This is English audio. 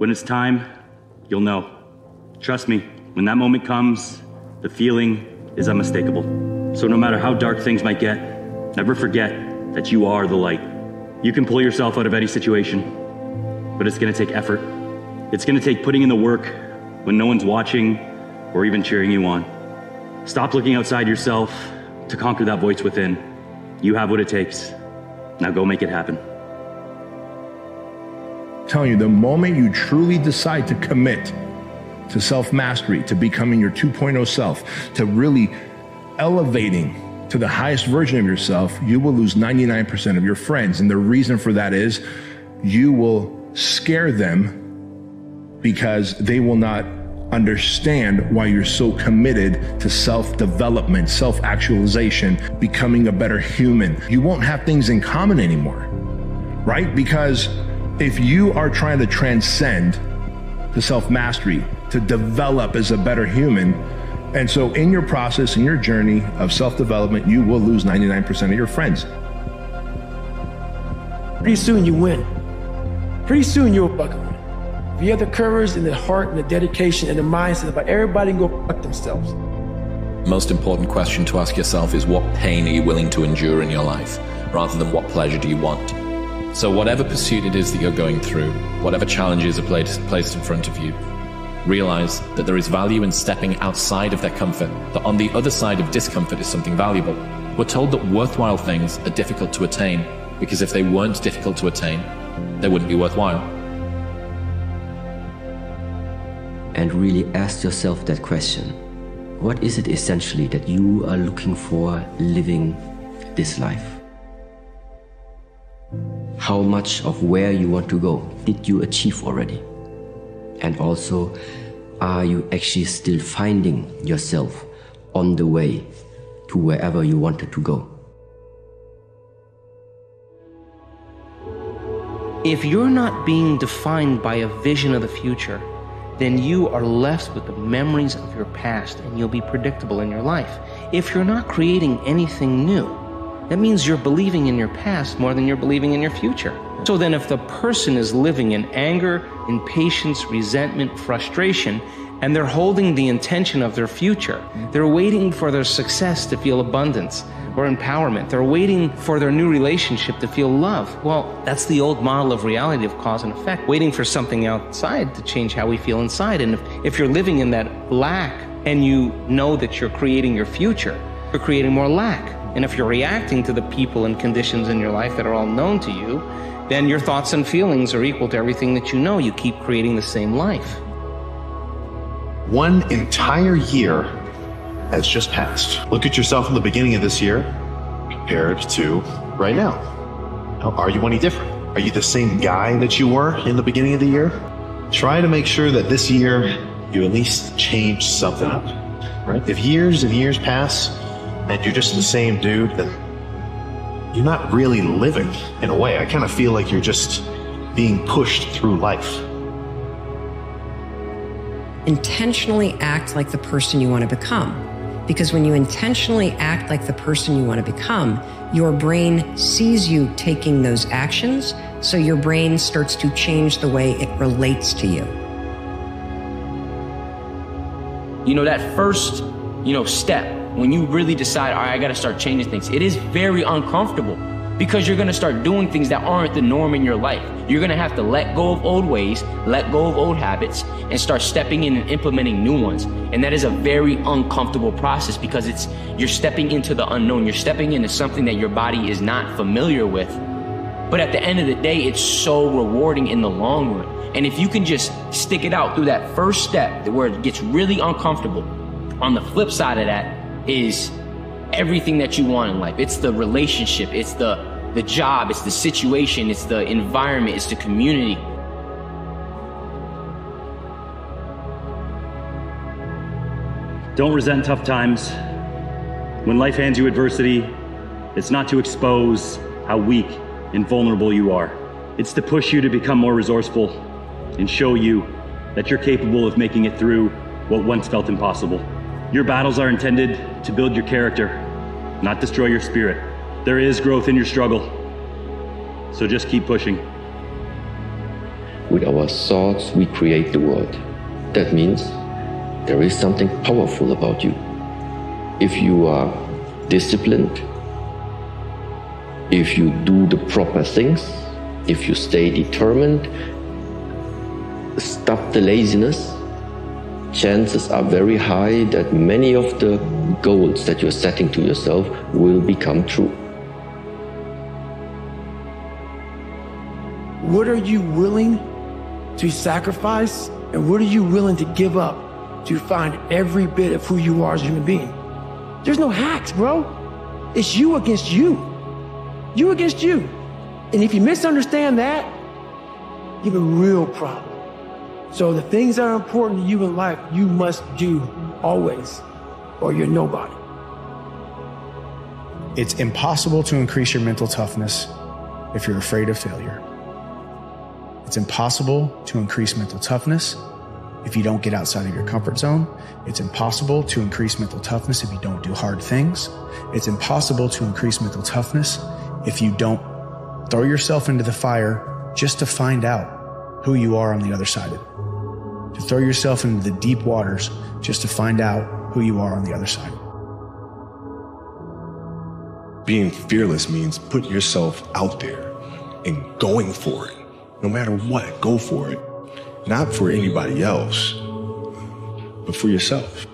When it's time, you'll know. Trust me, when that moment comes, the feeling is unmistakable. So no matter how dark things might get, never forget that you are the light. You can pull yourself out of any situation, but it's gonna take effort. It's gonna take putting in the work when no one's watching or even cheering you on. Stop looking outside yourself to conquer that voice within. You have what it takes. Now go make it happen. Telling you, the moment you truly decide to commit to self mastery, to becoming your 2.0 self, to really elevating to the highest version of yourself, you will lose 99% of your friends. And the reason for that is you will scare them because they will not understand why you're so committed to self development, self actualization, becoming a better human. You won't have things in common anymore, right? Because if you are trying to transcend to self mastery, to develop as a better human, and so in your process, in your journey of self development, you will lose 99% of your friends. Pretty soon you win. Pretty soon you'll fucking win. If you have the courage and the heart and the dedication and the mindset about everybody can go fuck themselves. Most important question to ask yourself is what pain are you willing to endure in your life, rather than what pleasure do you want? So, whatever pursuit it is that you're going through, whatever challenges are placed, placed in front of you, realize that there is value in stepping outside of their comfort, that on the other side of discomfort is something valuable. We're told that worthwhile things are difficult to attain because if they weren't difficult to attain, they wouldn't be worthwhile. And really ask yourself that question What is it essentially that you are looking for living this life? How much of where you want to go did you achieve already? And also, are you actually still finding yourself on the way to wherever you wanted to go? If you're not being defined by a vision of the future, then you are left with the memories of your past and you'll be predictable in your life. If you're not creating anything new, that means you're believing in your past more than you're believing in your future. So then, if the person is living in anger, impatience, resentment, frustration, and they're holding the intention of their future, they're waiting for their success to feel abundance or empowerment. They're waiting for their new relationship to feel love. Well, that's the old model of reality of cause and effect, waiting for something outside to change how we feel inside. And if, if you're living in that lack and you know that you're creating your future, you're creating more lack. And if you're reacting to the people and conditions in your life that are all known to you, then your thoughts and feelings are equal to everything that you know. You keep creating the same life. One entire year has just passed. Look at yourself in the beginning of this year compared to right now. Are you any different? Are you the same guy that you were in the beginning of the year? Try to make sure that this year you at least change something up. Right? If years and years pass and you're just the same dude, then you're not really living in a way. I kind of feel like you're just being pushed through life. intentionally act like the person you want to become. Because when you intentionally act like the person you want to become, your brain sees you taking those actions, so your brain starts to change the way it relates to you. you know that first you know step when you really decide all right i got to start changing things it is very uncomfortable because you're going to start doing things that aren't the norm in your life. You're going to have to let go of old ways let go of old habits and start stepping in and implementing new ones. And that is a very uncomfortable process because it's you're stepping into the unknown. You're stepping into something that your body is not familiar with. But at the end of the day, it's so rewarding in the long run. And if you can just stick it out through that first step where it gets really uncomfortable, on the flip side of that is everything that you want in life. It's the relationship, it's the the job, it's the situation, it's the environment, it's the community. Don't resent tough times. When life hands you adversity, it's not to expose how weak and vulnerable you are. It's to push you to become more resourceful and show you that you're capable of making it through what once felt impossible. Your battles are intended to build your character, not destroy your spirit. There is growth in your struggle. So just keep pushing. With our thoughts, we create the world. That means there is something powerful about you. If you are disciplined, if you do the proper things, if you stay determined, stop the laziness, chances are very high that many of the goals that you're setting to yourself will become true. What are you willing to sacrifice and what are you willing to give up to find every bit of who you are as a human being? There's no hacks, bro. It's you against you. You against you. And if you misunderstand that, you have a real problem. So the things that are important to you in life, you must do always, or you're nobody. It's impossible to increase your mental toughness if you're afraid of failure. It's impossible to increase mental toughness if you don't get outside of your comfort zone. It's impossible to increase mental toughness if you don't do hard things. It's impossible to increase mental toughness if you don't throw yourself into the fire just to find out who you are on the other side of it. To throw yourself into the deep waters just to find out who you are on the other side. Being fearless means put yourself out there and going for it. No matter what, go for it. Not for anybody else, but for yourself.